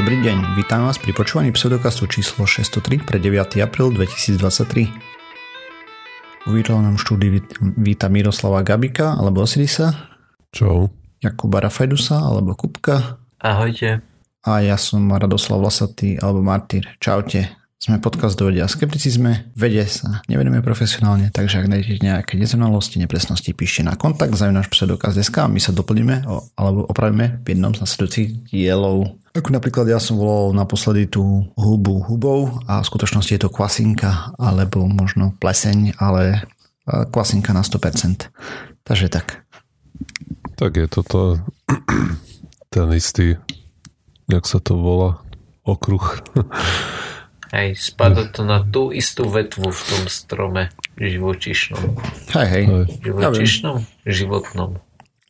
Dobrý deň, vítam vás pri počúvaní pseudokastu číslo 603 pre 9. apríl 2023. V virtuálnom štúdiu víta Miroslava Gabika alebo Osirisa. Čau. Jakuba Rafajdusa alebo Kupka. Ahojte. A ja som Radoslav Vlasatý alebo Martyr. Čaute. Sme podcast do vedia skepticizme, vede sa nevedeme profesionálne, takže ak nájdete nejaké nezrovnalosti, nepresnosti, píšte na kontakt náš pseudokaz.sk a my sa doplníme o, alebo opravíme v jednom z nasledujúcich dielov. Ako napríklad ja som volal naposledy tú hubu hubou a v skutočnosti je to kvasinka alebo možno pleseň, ale kvasinka na 100%. Takže tak. Tak je toto ten istý, jak sa to volá, okruh. Hej, spada to na tú istú vetvu v tom strome živočišnom. Hej, hej. Živočišnom? Ja životnom.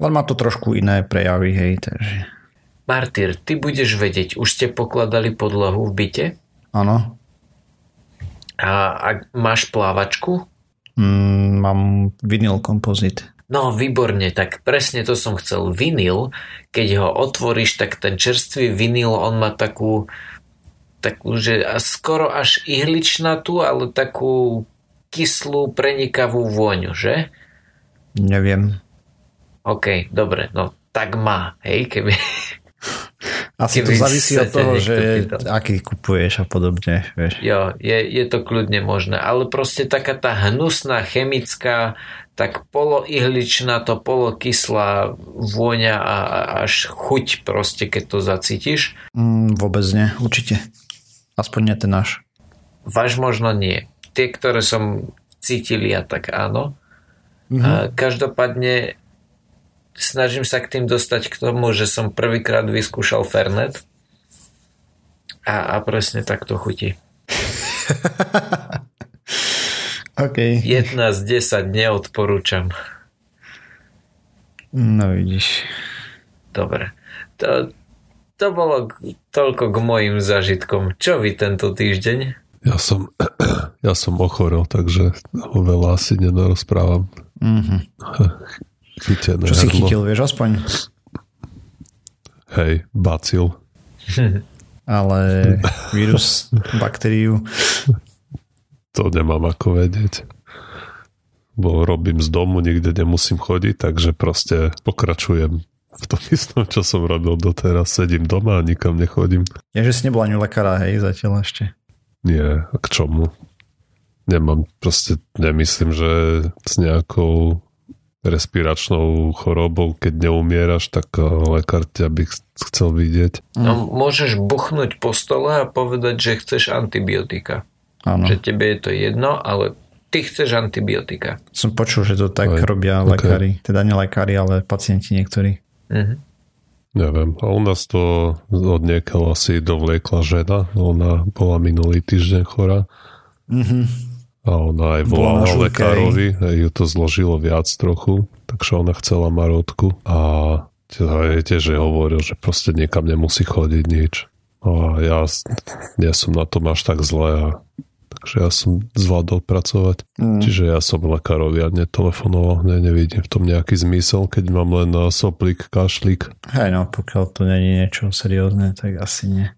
Len má to trošku iné prejavy, hej, takže... Martyr, ty budeš vedieť, už ste pokladali podlahu v byte? Áno. A, a máš plávačku? Mm, mám vinyl kompozit. No, výborne, tak presne to som chcel. Vinyl, keď ho otvoríš, tak ten čerstvý vinyl, on má takú takú, že skoro až ihličnatú, ale takú kyslú, prenikavú vôňu, že? Neviem. OK, dobre, no tak má, hej, keby... Asi keby to závisí od toho, že pýtal. aký kupuješ a podobne, vieš. Jo, je, je to kľudne možné, ale proste taká tá hnusná, chemická, tak poloihličná to polokyslá vôňa a, a až chuť proste, keď to zacítiš. Mm, vôbec nie, určite. Aspoň nie ten náš. Váš možno nie. Tie, ktoré som cítil ja, tak áno. Mm-hmm. A každopádne snažím sa k tým dostať k tomu, že som prvýkrát vyskúšal Fernet a, a presne takto chutí. OK. Jedna z 10 neodporúčam. No vidíš. Dobre. To, to bolo toľko k mojim zážitkom. Čo vy tento týždeň? Ja som, ja som ochorel, takže ho veľa asi nenarozprávam. Mm-hmm. Chytené Čo si chytil, vieš aspoň? Hej, bacil. Ale vírus, baktériu. To nemám ako vedieť. Bo robím z domu, nikde nemusím chodiť, takže proste pokračujem v tom istom, čo som robil doteraz. Sedím doma a nikam nechodím. Ja, že si nebol ani lekára, hej, zatiaľ ešte. Nie, a k čomu? Nemám, proste nemyslím, že s nejakou respiračnou chorobou, keď neumieraš, tak eh, lekár ťa by chcel vidieť. No, môžeš buchnúť po stole a povedať, že chceš antibiotika. Áno. Že tebe je to jedno, ale ty chceš antibiotika. Som počul, že to tak Aj, robia okay. lekári. Teda nie lekári, ale pacienti niektorí. Mm-hmm. Neviem. A u nás to od niekiaľ asi dovliekla žena. Ona bola minulý týždeň chora. Mm-hmm. A ona aj volala lekárovi. Aj. Ju to zložilo viac trochu. Takže ona chcela marotku. A tiež že hovoril, že proste niekam nemusí chodiť nič. A ja nie som na tom až tak zle a takže ja som zvládol pracovať. Mm. Čiže ja som lekárovi a netelefonoval, ne, nevidím v tom nejaký zmysel, keď mám len eh, soplík, kašlík. Hej no, pokiaľ to není niečo seriózne, tak asi nie.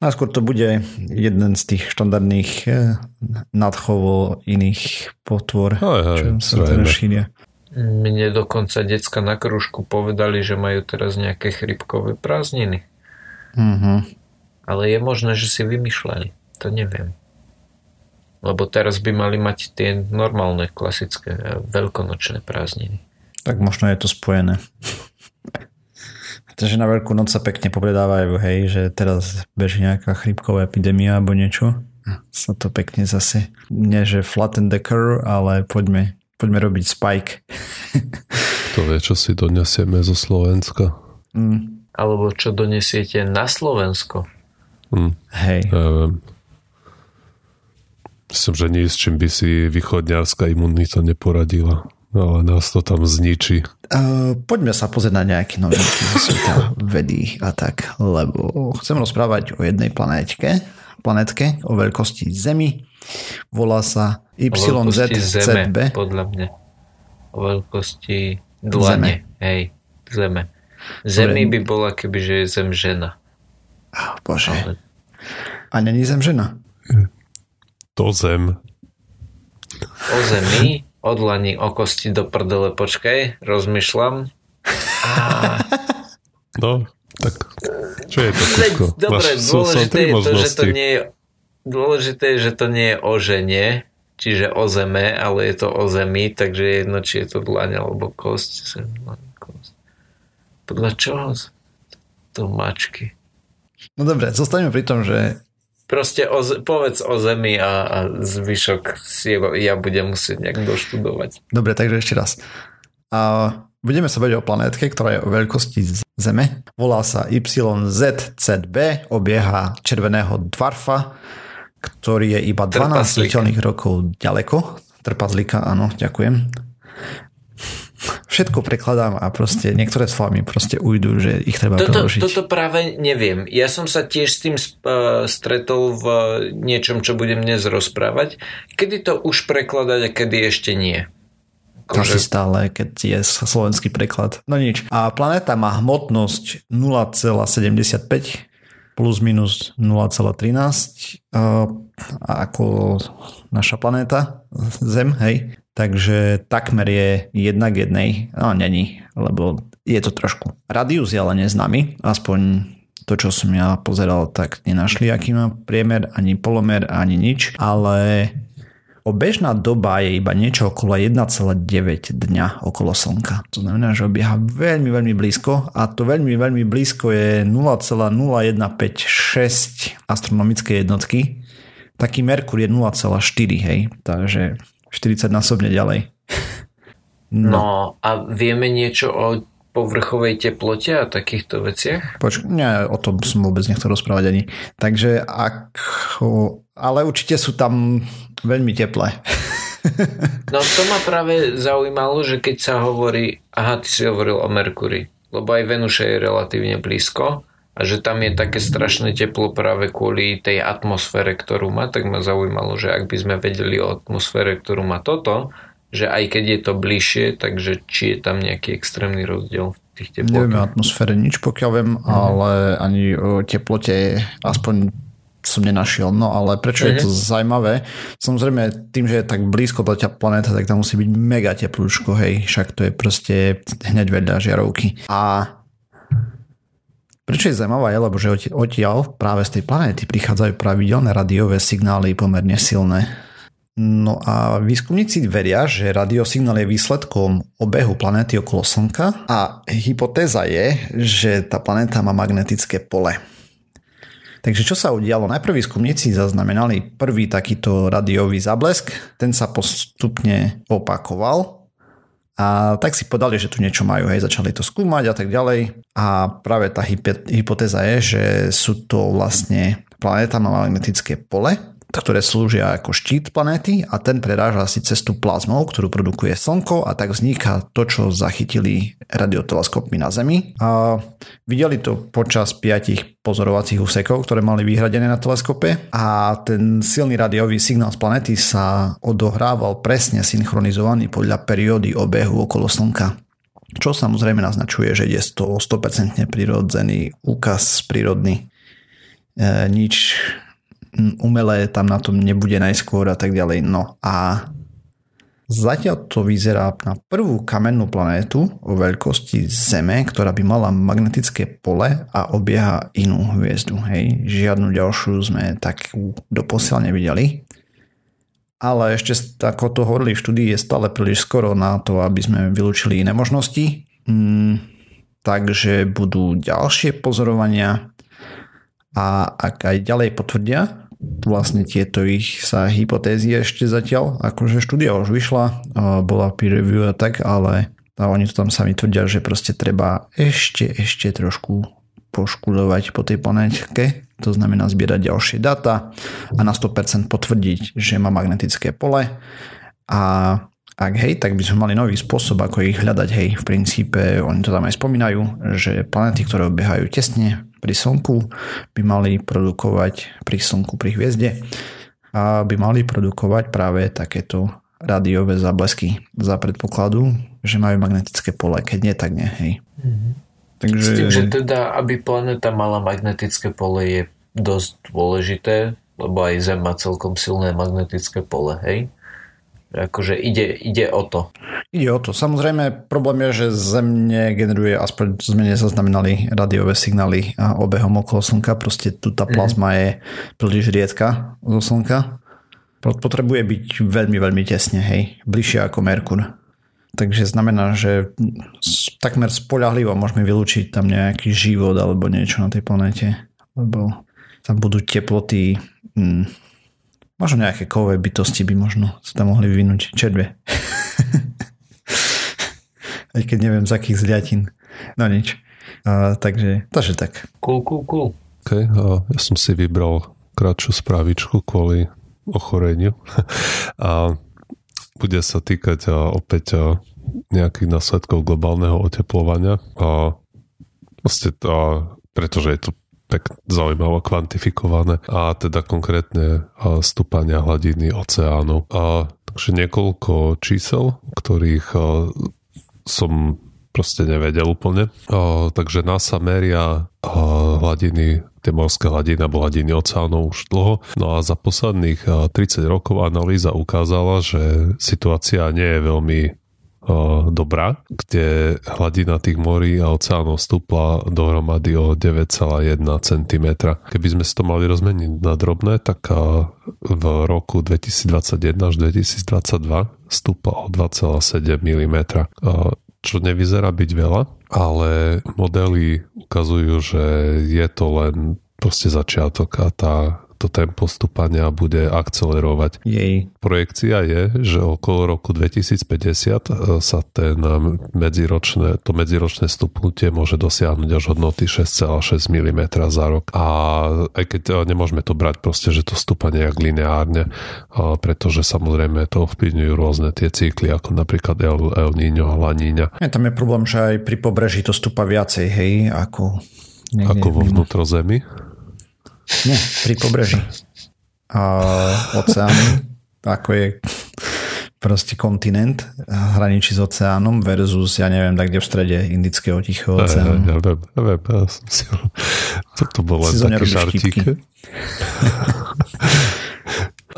Najskôr to bude jeden z tých štandardných eh, nadchovo iných potvor, hej, hej, čo sa teda šíria. Mne dokonca decka na kružku povedali, že majú teraz nejaké chrypkové prázdniny. Mm-hmm. Ale je možné, že si vymýšľali. To neviem. Lebo teraz by mali mať tie normálne, klasické e, veľkonočné prázdniny. Tak možno je to spojené. Takže na veľkú noc sa pekne povedávajú, hej, že teraz beží nejaká chrípková epidémia alebo niečo. Sa to pekne zase, nie že flatten the curve, ale poďme, poďme robiť spike. to vie, čo si donesieme zo Slovenska. Mm. Alebo čo donesiete na Slovensko. Mm. Hej. Ja viem. Myslím, že nie s čím by si východňarská imunita neporadila. Ale nás to tam zničí. Uh, poďme sa pozrieť na nejaké novinky zo sveta vedy a tak, lebo chcem rozprávať o jednej planétke, planetke o veľkosti Zemi. Volá sa YZCB. podľa mňa. O veľkosti dlane. Zeme. Hej, Zeme. Zemi by bola, kebyže je Zem žena. Oh, bože. Ale... A není zem žena? To zem. O zemi, od lani o kosti do prdele, počkaj, rozmýšľam. A... No, tak čo je to všetko? Dobre, Máš, dôležité je to, že to nie je dôležité je, že to nie je o žene, čiže o zeme, ale je to o zemi, takže jedno, či je to dlaň alebo kosť. Podľa čoho? To mačky. No dobre, zostaneme pri tom, že Proste o, povedz o Zemi a, a zvyšok si ja budem musieť nejak doštudovať. Dobre, takže ešte raz. A budeme sa baviť o planétke, ktorá je o veľkosti Zeme. Volá sa YZCB, obieha červeného dvarfa, ktorý je iba 12 svetelných rokov ďaleko. Trpazlíka, áno, ďakujem všetko prekladám a proste niektoré slova mi proste ujdu, že ich treba toto, preložiť. Toto práve neviem. Ja som sa tiež s tým uh, stretol v niečom, čo budem dnes rozprávať. Kedy to už prekladať a kedy ešte nie? Asi stále, keď je slovenský preklad. No nič. A planéta má hmotnosť 0,75 plus minus 0,13 uh, ako naša planéta Zem, hej. Takže takmer je jedna k jednej, no není, lebo je to trošku. Radius je ale neznámy, aspoň to, čo som ja pozeral, tak nenašli, aký má priemer, ani polomer, ani nič, ale obežná doba je iba niečo okolo 1,9 dňa okolo Slnka. To znamená, že obieha veľmi, veľmi blízko a to veľmi, veľmi blízko je 0,0156 astronomické jednotky. Taký Merkur je 0,4, hej, takže 40 násobne ďalej. No. no a vieme niečo o povrchovej teplote a takýchto veciach? Počkaj, nie, o tom som vôbec nechcel rozprávať ani. Takže ak... Ale určite sú tam veľmi teplé. No to ma práve zaujímalo, že keď sa hovorí, aha, ty si hovoril o Merkúri, lebo aj Venuša je relatívne blízko a že tam je také strašné teplo práve kvôli tej atmosfére, ktorú má, tak ma zaujímalo, že ak by sme vedeli o atmosfére, ktorú má toto, že aj keď je to bližšie, takže či je tam nejaký extrémny rozdiel v tých teplotách. Neviem o atmosfére nič, pokiaľ viem, mm. ale ani o teplote aspoň som nenašiel. No ale prečo je to mhm. zaujímavé? Samozrejme, tým, že je tak blízko do ťa planéta, tak tam musí byť mega teplúčko, hej, však to je proste hneď vedľa žiarovky. A Prečo je zaujímavá je, lebo že odtiaľ práve z tej planéty prichádzajú pravidelné radiové signály pomerne silné. No a výskumníci veria, že radiosignál je výsledkom obehu planéty okolo Slnka a hypotéza je, že tá planéta má magnetické pole. Takže čo sa udialo? Najprv výskumníci zaznamenali prvý takýto radiový zablesk, ten sa postupne opakoval a tak si podali, že tu niečo majú, hej, začali to skúmať a tak ďalej. A práve tá hypotéza je, že sú to vlastne planéta má magnetické pole, ktoré slúžia ako štít planéty a ten preráža si cestu plazmou, ktorú produkuje Slnko a tak vzniká to, čo zachytili radioteleskopy na Zemi. A videli to počas piatich pozorovacích úsekov, ktoré mali vyhradené na teleskope a ten silný radiový signál z planety sa odohrával presne synchronizovaný podľa periódy obehu okolo Slnka čo samozrejme naznačuje, že je to 100% prirodzený úkaz prírodný. E, nič umelé tam na tom nebude najskôr a tak ďalej. No a zatiaľ to vyzerá na prvú kamennú planétu o veľkosti Zeme, ktorá by mala magnetické pole a obieha inú hviezdu. Hej. Žiadnu ďalšiu sme takú doposiaľ nevideli. Ale ešte, ako to hovorili v štúdii, je stále príliš skoro na to, aby sme vylúčili iné možnosti. Mm, takže budú ďalšie pozorovania a ak aj ďalej potvrdia, vlastne tieto ich sa hypotézy ešte zatiaľ, akože štúdia už vyšla, bola peer review a tak, ale a oni to tam sami tvrdia, že proste treba ešte, ešte trošku poškudovať po tej planétke, to znamená zbierať ďalšie data a na 100% potvrdiť, že má magnetické pole. A ak hej, tak by sme mali nový spôsob, ako ich hľadať, hej, v princípe, oni to tam aj spomínajú, že planéty, ktoré obiehajú tesne pri Slnku, by mali produkovať pri Slnku, pri hviezde, a by mali produkovať práve takéto rádiové záblesky za predpokladu, že majú magnetické pole, keď nie, tak nie, hej. Mm-hmm. Takže... S tým, že teda, aby planéta mala magnetické pole je dosť dôležité, lebo aj Zem má celkom silné magnetické pole, hej? Akože ide, ide o to. Ide o to. Samozrejme, problém je, že Zem negeneruje, aspoň sme nezaznamenali radiové signály a obehom okolo Slnka. Proste tu tá plazma mm. je príliš riedka zo Slnka. Potrebuje byť veľmi, veľmi tesne, hej. Bližšie ako Merkur. Takže znamená, že takmer spolahlivo môžeme vylúčiť tam nejaký život alebo niečo na tej planete. Lebo tam budú teploty... Hm, možno nejaké kové bytosti by možno sa tam mohli vyvinúť. Červie. Aj keď neviem z akých zliatin. No nič. A, takže, takže tak. Cool, cool, cool. Okay, a ja som si vybral kratšiu správičku kvôli ochoreniu. a bude sa týkať opäť nejakých následkov globálneho oteplovania. A vlastne to, pretože je to tak zaujímavo kvantifikované a teda konkrétne stúpania hladiny oceánu. A takže niekoľko čísel, ktorých som proste nevedel úplne. A, takže NASA meria a, hladiny, tie morské hladiny alebo hladiny oceánov už dlho. No a za posledných a, 30 rokov analýza ukázala, že situácia nie je veľmi dobrá, kde hladina tých morí a oceánov stúpla dohromady o 9,1 cm. Keby sme si to mali rozmeniť na drobné, tak v roku 2021 až 2022 stúpla o 2,7 mm čo nevyzerá byť veľa, ale modely ukazujú, že je to len proste začiatok a tá to tempo stúpania bude akcelerovať. Jej. Projekcia je, že okolo roku 2050 e, sa ten medziročné, to medziročné stupnutie môže dosiahnuť až hodnoty 6,6 mm za rok. A aj keď e, nemôžeme to brať proste, že to stúpanie je lineárne, pretože samozrejme to ovplyvňujú rôzne tie cykly, ako napríklad El, El Niño a La Niña. Ja, tam je problém, že aj pri pobreží to stúpa viacej, hej, ako ako vo vnútrozemí? Nie, pri pobreží. A oceánu, ako je proste kontinent hraničí s oceánom versus, ja neviem, tak kde v strede Indického tichého oceánu. Ja, ja viem, ja som si... To bol len si taký žartík.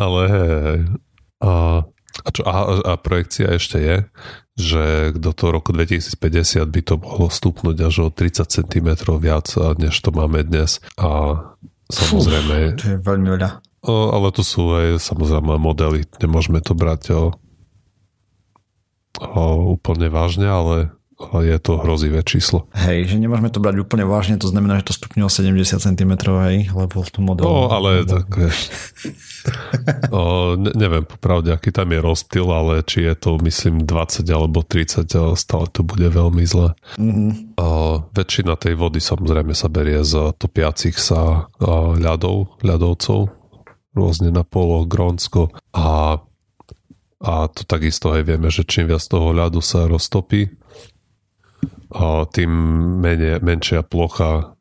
Ale hej, a, a, čo, a, a projekcia ešte je, že do toho roku 2050 by to mohlo stúpnuť až o 30 cm viac, než to máme dnes. A Samozrejme. Fú, to je veľmi veľa. O, ale to sú aj samozrejme modely. Nemôžeme to brať o, o, úplne vážne, ale je to hrozivé číslo. Hej, že nemôžeme to brať úplne vážne, to znamená, že to stupňuje o 70 cm, hej, lebo v tom modelu... No, ale lebo... tak, o, ne, neviem popravde, aký tam je rozptyl, ale či je to, myslím, 20 alebo 30, stále to bude veľmi zle. Mm-hmm. O, väčšina tej vody samozrejme sa berie z topiacich sa o, ľadov, ľadovcov, rôzne na polo, Grónsko a a to takisto aj vieme, že čím viac toho ľadu sa roztopí, tým menej, menšia plocha,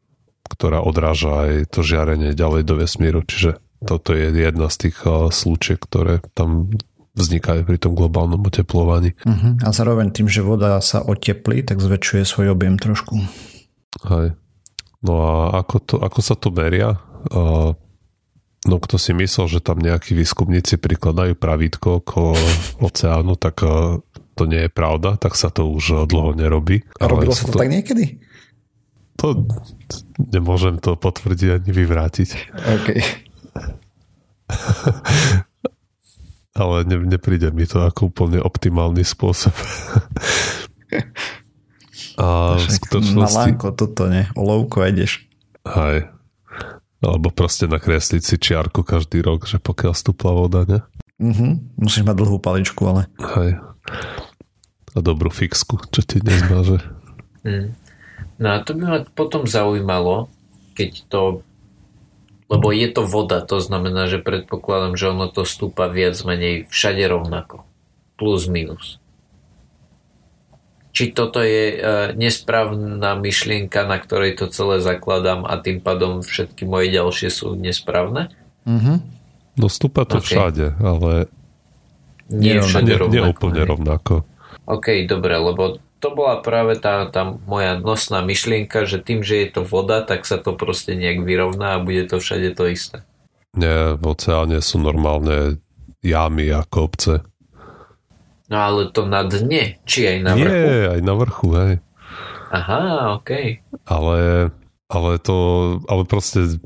ktorá odráža aj to žiarenie ďalej do vesmíru. Čiže toto je jedna z tých slučiek, ktoré tam vznikajú pri tom globálnom oteplovaní. Uh-huh. A zároveň tým, že voda sa oteplí, tak zväčšuje svoj objem trošku. Hej. No a ako, to, ako sa to meria? Uh, no kto si myslel, že tam nejakí výskumníci prikladajú pravítko k oceánu, tak uh, to nie je pravda, tak sa to už dlho nerobí. A robilo sa to, to tak niekedy? To nemôžem to potvrdiť ani vyvrátiť. OK. Ale ne, nepríde mi to ako úplne optimálny spôsob. A v skutočnosti... Na lánko toto, ne? Olovko ideš. Hej. Alebo proste nakresliť si čiarku každý rok, že pokiaľ stúpla voda, ne? Uh-huh. Musíš mať dlhú paličku, ale... Hej a dobrú fixku, čo ti nezmáže. Hmm. No a to by ma potom zaujímalo, keď to lebo je to voda, to znamená, že predpokladám, že ono to stúpa viac menej všade rovnako. Plus minus. Či toto je e, nesprávna myšlienka, na ktorej to celé zakladám a tým pádom všetky moje ďalšie sú nesprávne? Mm-hmm. No stúpa to okay. všade, ale nie, všade nie, rovnako, nie úplne hej. rovnako. OK, dobre, lebo to bola práve tá, tá moja nosná myšlienka, že tým, že je to voda, tak sa to proste nejak vyrovná a bude to všade to isté. Nie, v oceáne sú normálne jamy a kopce. No ale to na dne, či aj na vrchu? Nie, aj na vrchu, hej. Aha, OK. Ale, ale to, ale proste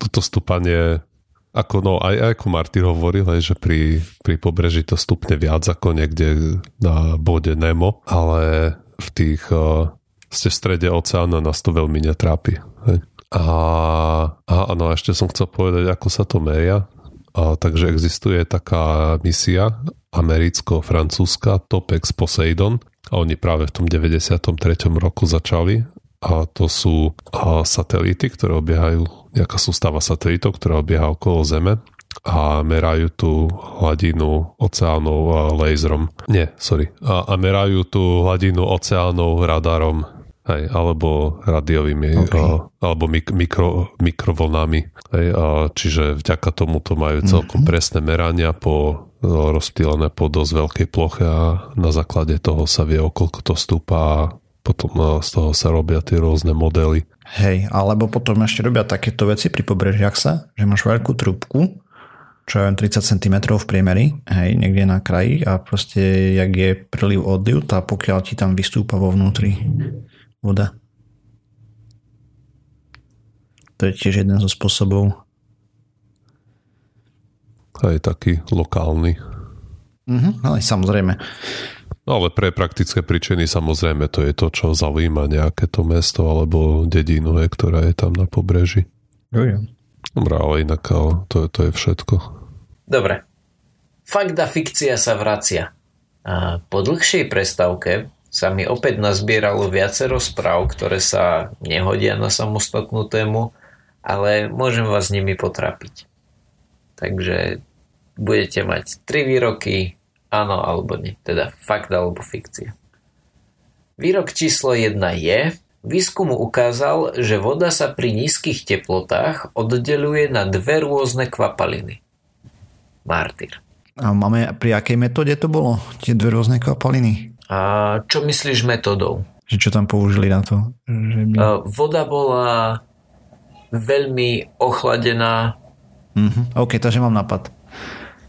toto stúpanie ako, no, aj, ako Martin hovoril, že pri, pri pobreží to stupne viac ako niekde na bode Nemo, ale v tých uh, ste v strede oceána nás to veľmi netrápi. Hej. A, a no, ešte som chcel povedať, ako sa to meria. A, takže existuje taká misia americko-francúzska Topex Poseidon a oni práve v tom 93. roku začali a to sú a, satelity, ktoré obiehajú nejaká sústava satelitov, ktorá obieha okolo Zeme a merajú tú hladinu oceánov laserom. Nie, sorry. A, a merajú tú hladinu oceánov radarom hej, alebo radiovými okay. a, alebo mik, mikro, mikrovlnami. Hej, a, čiže vďaka tomu to majú celkom mm-hmm. presné merania po rozptýlené po dosť veľkej ploche a na základe toho sa vie, okolko to stúpa potom z toho sa robia tie rôzne modely. Hej, alebo potom ešte robia takéto veci pri pobrežiach sa, že máš veľkú trúbku, čo je 30 cm v priemeri, hej, niekde na kraji a proste, jak je príliv odliv, tá pokiaľ ti tam vystúpa vo vnútri voda. To je tiež jeden zo spôsobov. Aj taký lokálny. Mhm, ale samozrejme. No ale pre praktické príčiny samozrejme to je to, čo zaujíma nejaké to mesto alebo dedinu, je, ktorá je tam na pobreží. Jo, jo. Dobre, ale inak to, to je všetko. Dobre. Fakt a fikcia sa vracia. A po dlhšej prestávke sa mi opäť nazbieralo viacero správ, ktoré sa nehodia na samostatnú tému, ale môžem vás s nimi potrapiť. Takže budete mať tri výroky, Áno alebo nie, teda fakt alebo fikcia. Výrok číslo 1 je, výskum ukázal, že voda sa pri nízkych teplotách oddeluje na dve rôzne kvapaliny. Martyr. A máme, pri akej metóde to bolo? Tie dve rôzne kvapaliny? A čo myslíš metodou? Že čo tam použili na to? Že by... Voda bola veľmi ochladená. Mm-hmm. OK, takže mám nápad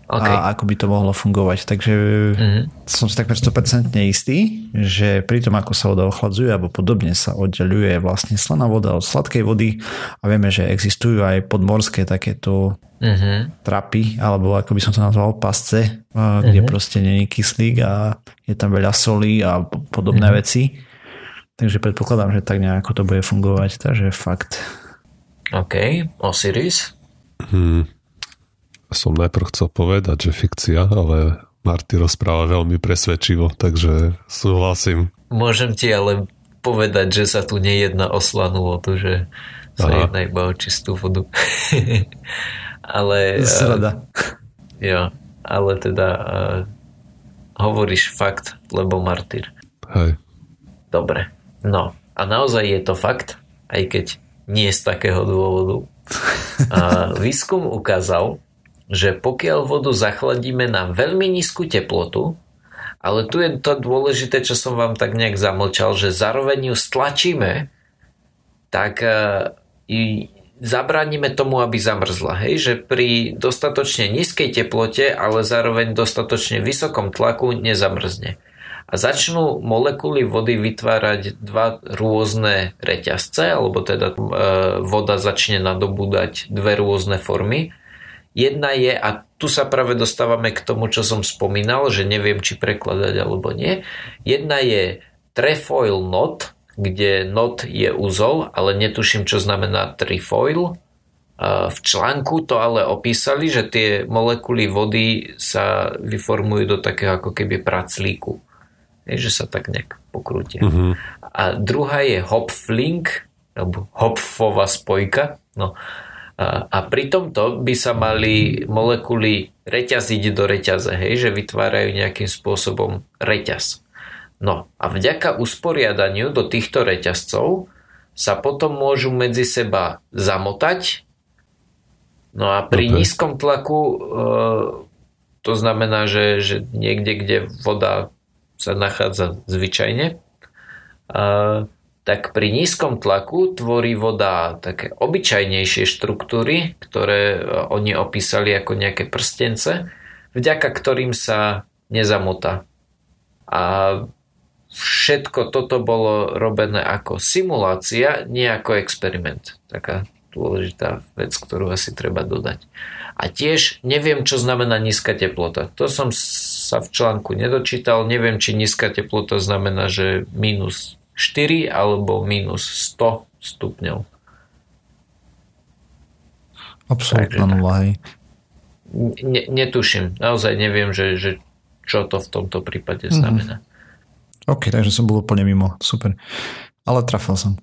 okay. a ako by to mohlo fungovať. Takže mm-hmm. som si takmer 100% istý, že pri tom, ako sa voda ochladzuje alebo podobne sa oddeluje vlastne slaná voda od sladkej vody a vieme, že existujú aj podmorské takéto mm-hmm. trapy, alebo ako by som to nazval, pasce, kde mm-hmm. proste není kyslík a je tam veľa solí a podobné mm-hmm. veci. Takže predpokladám, že tak nejako to bude fungovať, takže fakt. OK, Osiris? Hmm som najprv chcel povedať, že fikcia, ale Marty rozpráva veľmi presvedčivo, takže súhlasím. Môžem ti ale povedať, že sa tu nejedná o slanú vodu, že sa Aha. jedná iba o čistú vodu. ale... Zrada. Uh, jo, ale teda uh, hovoríš fakt, lebo martyr. Hej. Dobre. No, a naozaj je to fakt, aj keď nie z takého dôvodu. A výskum ukázal, že pokiaľ vodu zachladíme na veľmi nízku teplotu, ale tu je to dôležité, čo som vám tak nejak zamlčal, že zároveň ju stlačíme, tak i zabránime tomu, aby zamrzla. Hej? Že pri dostatočne nízkej teplote, ale zároveň dostatočne vysokom tlaku nezamrzne. A začnú molekuly vody vytvárať dva rôzne reťazce, alebo teda e, voda začne nadobúdať dve rôzne formy Jedna je, a tu sa práve dostávame k tomu, čo som spomínal, že neviem, či prekladať alebo nie. Jedna je trefoil knot, kde knot je úzol, ale netuším, čo znamená trefoil. V článku to ale opísali, že tie molekuly vody sa vyformujú do takého ako keby praclíku. Je, že sa tak nejak pokrútia. Mm-hmm. A druhá je hopflink, alebo hopfová spojka. No, a, pri tomto by sa mali molekuly reťaziť do reťaze, hej, že vytvárajú nejakým spôsobom reťaz. No a vďaka usporiadaniu do týchto reťazcov sa potom môžu medzi seba zamotať. No a pri okay. nízkom tlaku e, to znamená, že, že niekde, kde voda sa nachádza zvyčajne, tak pri nízkom tlaku tvorí voda také obyčajnejšie štruktúry, ktoré oni opísali ako nejaké prstence, vďaka ktorým sa nezamotá. A všetko toto bolo robené ako simulácia, nie ako experiment. Taká dôležitá vec, ktorú asi treba dodať. A tiež neviem, čo znamená nízka teplota. To som sa v článku nedočítal. Neviem, či nízka teplota znamená, že minus 4 alebo minus 100 stupňov. Absolutná nula, hej. Ne, netuším. Naozaj neviem, že, že čo to v tomto prípade mhm. znamená. Mm-hmm. OK, takže som bol úplne mimo. Super. Ale trafil som.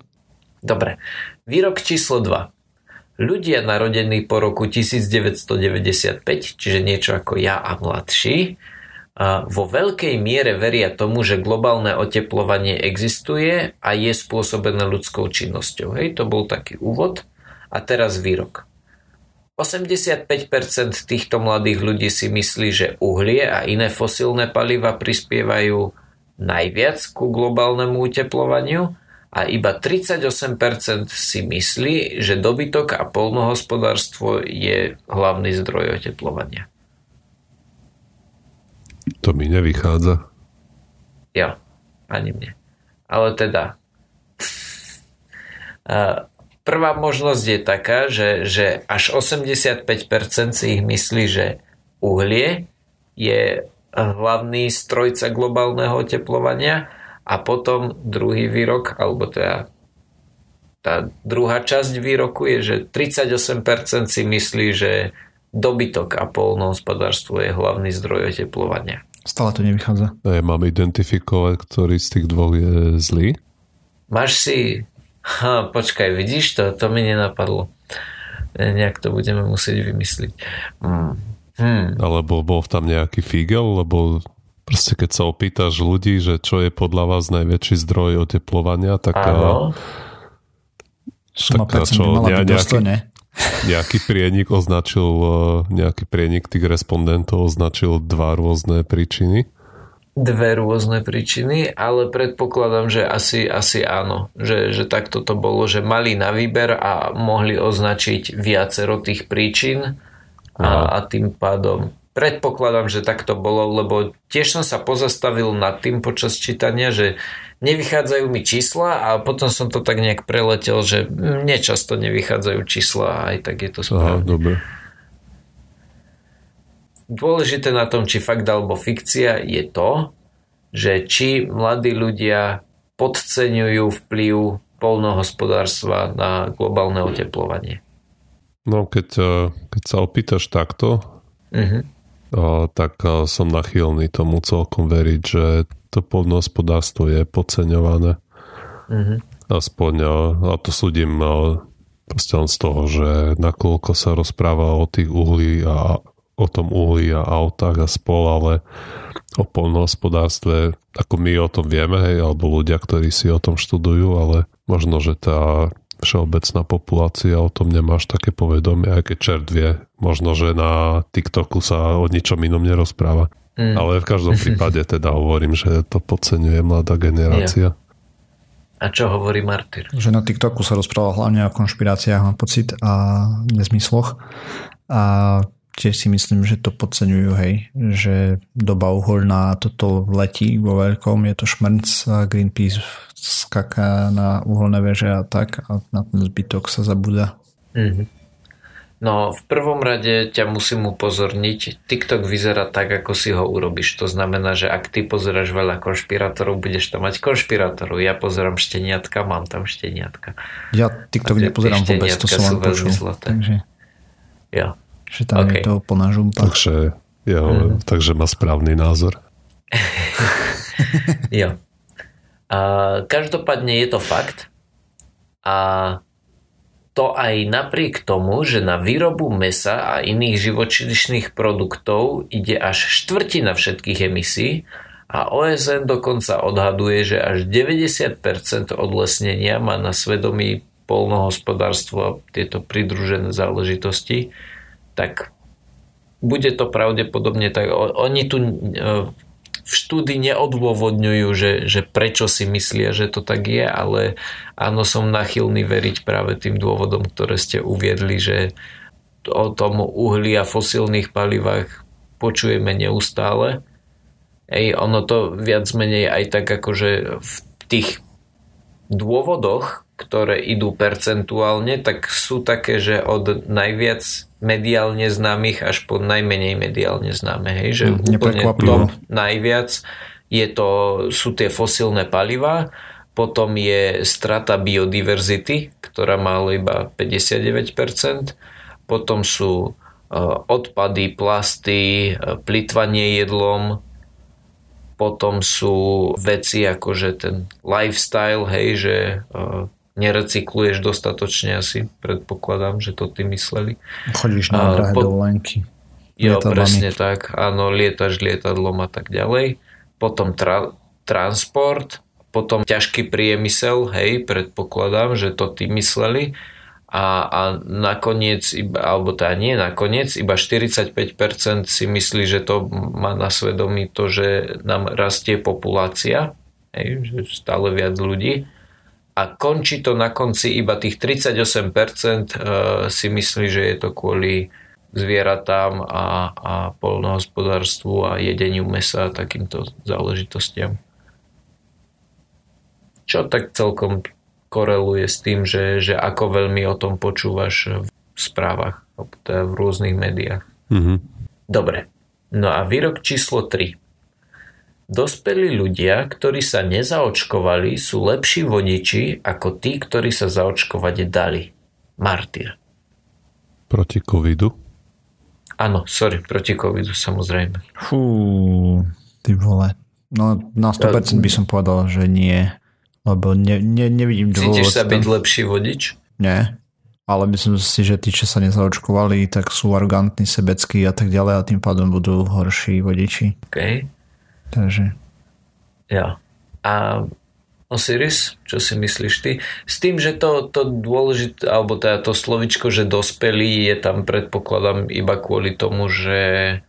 Dobre. Výrok číslo 2. Ľudia narodení po roku 1995, čiže niečo ako ja a mladší, vo veľkej miere veria tomu, že globálne oteplovanie existuje a je spôsobené ľudskou činnosťou. Hej, to bol taký úvod. A teraz výrok. 85% týchto mladých ľudí si myslí, že uhlie a iné fosílne paliva prispievajú najviac ku globálnemu uteplovaniu a iba 38% si myslí, že dobytok a polnohospodárstvo je hlavný zdroj oteplovania. To mi nevychádza. Jo, ani mne. Ale teda, prvá možnosť je taká, že, že až 85% si ich myslí, že uhlie je hlavný strojca globálneho oteplovania a potom druhý výrok, alebo teda tá druhá časť výroku je, že 38% si myslí, že dobytok a polnohospodárstvo je hlavný zdroj oteplovania. Stále to nevychádza. Ja mám identifikovať, ktorý z tých dvoch je zlý? Máš si... Ha, počkaj, vidíš to? To mi nenapadlo. Nejak to budeme musieť vymysliť. Hmm. Hmm. Alebo bol tam nejaký figel, lebo proste keď sa opýtaš ľudí, že čo je podľa vás najväčší zdroj oteplovania, tak... Áno. Suma tak čo, ne, nejaký, nejaký prienik označil, nejaký prienik tých respondentov označil dva rôzne príčiny. Dve rôzne príčiny, ale predpokladám, že asi, asi áno. Že, že takto to bolo, že mali na výber a mohli označiť viacero tých príčin a, a tým pádom predpokladám, že tak to bolo, lebo tiež som sa pozastavil nad tým počas čítania, že nevychádzajú mi čísla a potom som to tak nejak preletel, že nečasto nevychádzajú čísla a aj tak je to správne. Aha, dobre. Dôležité na tom, či fakt alebo fikcia je to, že či mladí ľudia podceňujú vplyv polnohospodárstva na globálne oteplovanie. No keď, eh, keď sa opýtaš takto, uh-huh. tak eh, som nachylný tomu celkom veriť, že to poľnohospodárstvo je podceňované. Uh-huh. Aspoň, a to súdim proste len z toho, že nakoľko sa rozpráva o tých uhlí a o tom uhlí a autách a spol, ale o poľnohospodárstve, ako my o tom vieme, hej, alebo ľudia, ktorí si o tom študujú, ale možno, že tá všeobecná populácia o tom nemáš také povedomie, aj keď čert vie, možno, že na TikToku sa o ničom inom nerozpráva. Mm. Ale v každom prípade teda hovorím, že to podceňuje mladá generácia. A čo hovorí Martyr? Že na TikToku sa rozpráva hlavne o konšpiráciách, mám pocit, a nezmysloch. A tiež si myslím, že to podceňujú, hej, že doba uholná toto letí vo veľkom, je to šmrnc a Greenpeace skaká na uholné veže a tak a na ten zbytok sa zabúda. Mm-hmm. No, v prvom rade ťa musím upozorniť, TikTok vyzerá tak, ako si ho urobíš. To znamená, že ak ty pozeráš veľa konšpirátorov, budeš tam mať konšpirátorov. Ja pozerám šteniatka, mám tam šteniatka. Ja TikTok nepozerám vôbec, to som len počul. Takže... Ja. Že tam okay. je to plná žumpa. Takže, ja, mm-hmm. takže má správny názor. jo. A každopádne je to fakt a to aj napriek tomu, že na výrobu mesa a iných živočíšnych produktov ide až štvrtina všetkých emisí a OSN dokonca odhaduje, že až 90% odlesnenia má na svedomí polnohospodárstvo a tieto pridružené záležitosti, tak bude to pravdepodobne tak. Oni tu e, v štúdii neodôvodňujú, že, že prečo si myslia, že to tak je, ale áno, som nachylný veriť práve tým dôvodom, ktoré ste uviedli, že o tom uhli a fosílnych palivách počujeme neustále. Ej, ono to viac menej aj tak akože v tých dôvodoch, ktoré idú percentuálne, tak sú také, že od najviac mediálne známych až po najmenej mediálne známe. Hej? Že mm, úplne top najviac je to, sú tie fosílne paliva, potom je strata biodiverzity, ktorá má iba 59%, potom sú e, odpady, plasty, e, plitvanie jedlom, potom sú veci ako že ten lifestyle, hej, že e, nerecykluješ dostatočne asi, predpokladám, že to ty mysleli. Chodíš na drahé po... dovolenky. Jo, presne tak, áno, lietaš lietadlom a tak ďalej. Potom tra- transport, potom ťažký priemysel, hej, predpokladám, že to ty mysleli. A, a nakoniec, iba, alebo teda nie nakoniec, iba 45% si myslí, že to má na svedomí to, že nám rastie populácia, hej, že stále viac ľudí a končí to na konci iba tých 38% eh, si myslí, že je to kvôli zvieratám a, a polnohospodárstvu a jedeniu mesa a takýmto záležitostiam. Čo tak celkom koreluje s tým, že, že ako veľmi o tom počúvaš v správach, teda v rôznych médiách. Mm-hmm. Dobre. No a výrok číslo 3. Dospelí ľudia, ktorí sa nezaočkovali, sú lepší vodiči ako tí, ktorí sa zaočkovať dali. Martyr. Proti covidu? Áno, sorry, proti covidu samozrejme. Fú, ty vole. No na 100% by som povedal, že nie. Lebo ne, ne, nevidím dôvod. Cítiš sa byť lepší vodič? Nie. Ale myslím si, že tí, čo sa nezaočkovali, tak sú arrogantní, sebeckí a tak ďalej a tým pádom budú horší vodiči. Okay. Takže... Ja. A Osiris, čo si myslíš ty? S tým, že to, to dôležité, alebo teda to slovičko, že dospelý je tam predpokladám iba kvôli tomu, že,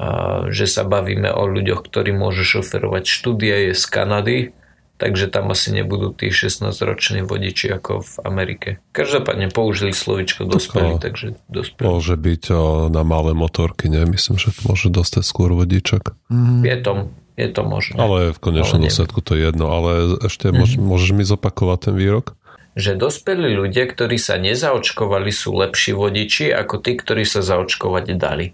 a, že sa bavíme o ľuďoch, ktorí môžu šoferovať. Štúdia je z Kanady, takže tam asi nebudú tí 16-roční vodiči ako v Amerike. Každopádne použili slovičko dospelý, tak, takže dospelý. Môže byť o, na malé motorky, nie? Myslím, že môže dostať skôr vodičak. Mm. Je to, je to možné. Ale v konečnom dôsledku to je jedno. Ale ešte mm. môžeš mi zopakovať ten výrok? Že dospelí ľudia, ktorí sa nezaočkovali, sú lepší vodiči ako tí, ktorí sa zaočkovať dali.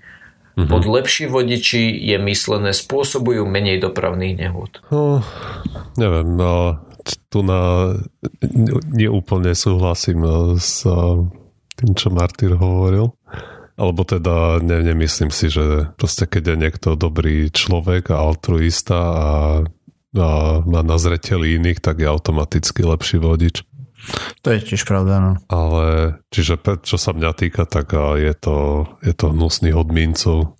Mm-hmm. Pod lepší vodiči je myslené spôsobujú menej dopravných nehôd. No, neviem, no, tu na neúplne súhlasím no, s tým, čo Martyr hovoril. Alebo teda ne, nemyslím si, že proste keď je niekto dobrý človek a altruista a, a má na zreteli iných, tak je automaticky lepší vodič. To je tiež pravda, no. Ale, čiže čo sa mňa týka, tak je to, je to hnusný odmíncov.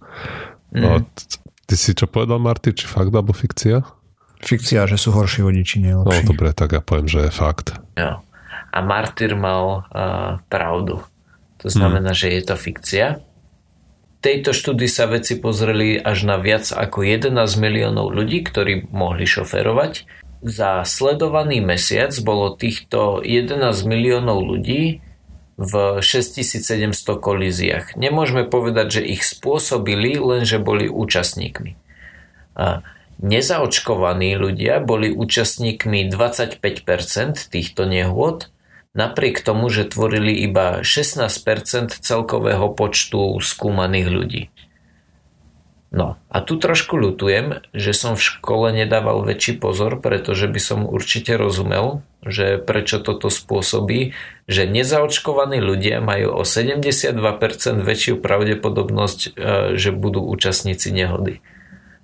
Mm. A ty si čo povedal, Marty, či fakt alebo fikcia? Fikcia, že sú horší vodiči, nie No dobre, tak ja poviem, že je fakt. No. A Martyr mal uh, pravdu. To znamená, mm. že je to fikcia. V tejto štúdii sa veci pozreli až na viac ako 11 miliónov ľudí, ktorí mohli šoferovať za sledovaný mesiac bolo týchto 11 miliónov ľudí v 6700 kolíziách. Nemôžeme povedať, že ich spôsobili, lenže boli účastníkmi. A nezaočkovaní ľudia boli účastníkmi 25% týchto nehôd, napriek tomu, že tvorili iba 16% celkového počtu skúmaných ľudí. No a tu trošku ľutujem, že som v škole nedával väčší pozor, pretože by som určite rozumel, že prečo toto spôsobí, že nezaočkovaní ľudia majú o 72% väčšiu pravdepodobnosť, e, že budú účastníci nehody.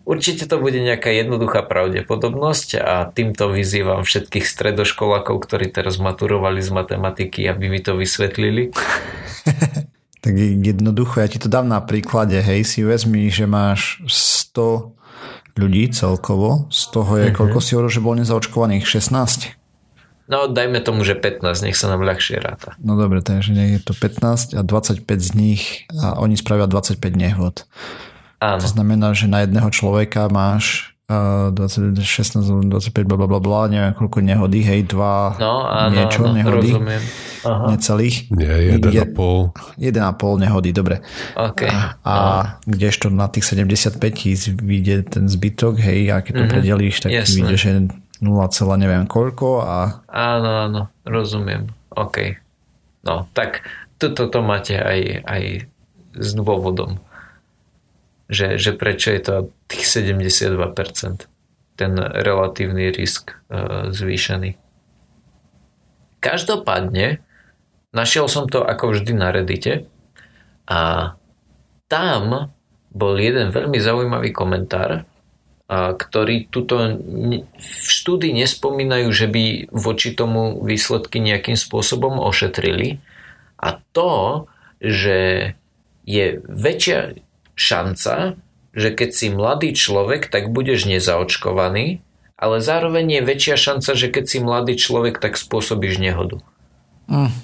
Určite to bude nejaká jednoduchá pravdepodobnosť a týmto vyzývam všetkých stredoškolákov, ktorí teraz maturovali z matematiky, aby mi to vysvetlili. Tak jednoducho, ja ti to dám na príklade, hej, si vezmi, že máš 100 ľudí celkovo, z toho je, mm-hmm. koľko si hovoril, že bol nezaočkovaných? 16? No, dajme tomu, že 15, nech sa nám ľahšie ráta. No dobre, takže je to 15 a 25 z nich a oni spravia 25 nehod. Áno. To znamená, že na jedného človeka máš 20, 16, 25, bla, bla, bla, neviem koľko nehodí, hej, dva no, áno, niečo áno, nehodí. Rozumiem. Aha. Necelých. Nie, 1,5. 1,5 nehodí, dobre. Okay. A, a kdežto na tých 75 tisíc vyjde ten zbytok, hej, a keď to mm-hmm. predelíš, tak Jasné. vyjde, že 0, neviem koľko a... Áno, áno, rozumiem. OK. No, tak toto to máte aj, aj s dôvodom že, že prečo je to tých 72%, ten relatívny risk e, zvýšený. Každopádne, našiel som to ako vždy na Reddite a tam bol jeden veľmi zaujímavý komentár, a ktorý tuto v štúdii nespomínajú, že by voči tomu výsledky nejakým spôsobom ošetrili. A to, že je väčšia šanca, že keď si mladý človek, tak budeš nezaočkovaný, ale zároveň je väčšia šanca, že keď si mladý človek, tak spôsobíš nehodu. Mm.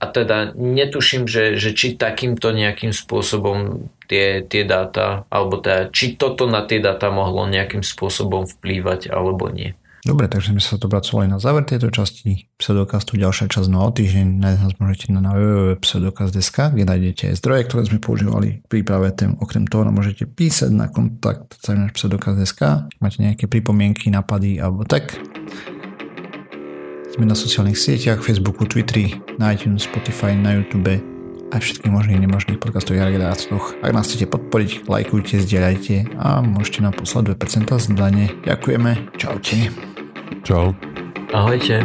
A teda netuším, že, že či takýmto nejakým spôsobom tie, tie dáta, alebo teda, či toto na tie dáta mohlo nejakým spôsobom vplývať, alebo nie. Dobre, takže sme sa dopracovali na záver tejto časti pseudokastu. Ďalšia časť na o týždeň. Nájsť nás môžete na www.pseudokast.sk, kde nájdete aj zdroje, ktoré sme používali v príprave tém. Okrem toho nám môžete písať na kontakt pseudokast.sk. Máte nejaké pripomienky, napady alebo tak. Sme na sociálnych sieťach, Facebooku, Twitteri, na iTunes, Spotify, na YouTube a všetkých možných nemožných podcastových agregátoch. Ak nás chcete podporiť, lajkujte, zdieľajte a môžete nám poslať 2% zdanie. Ďakujeme. Čaute. Čau. Ahojte.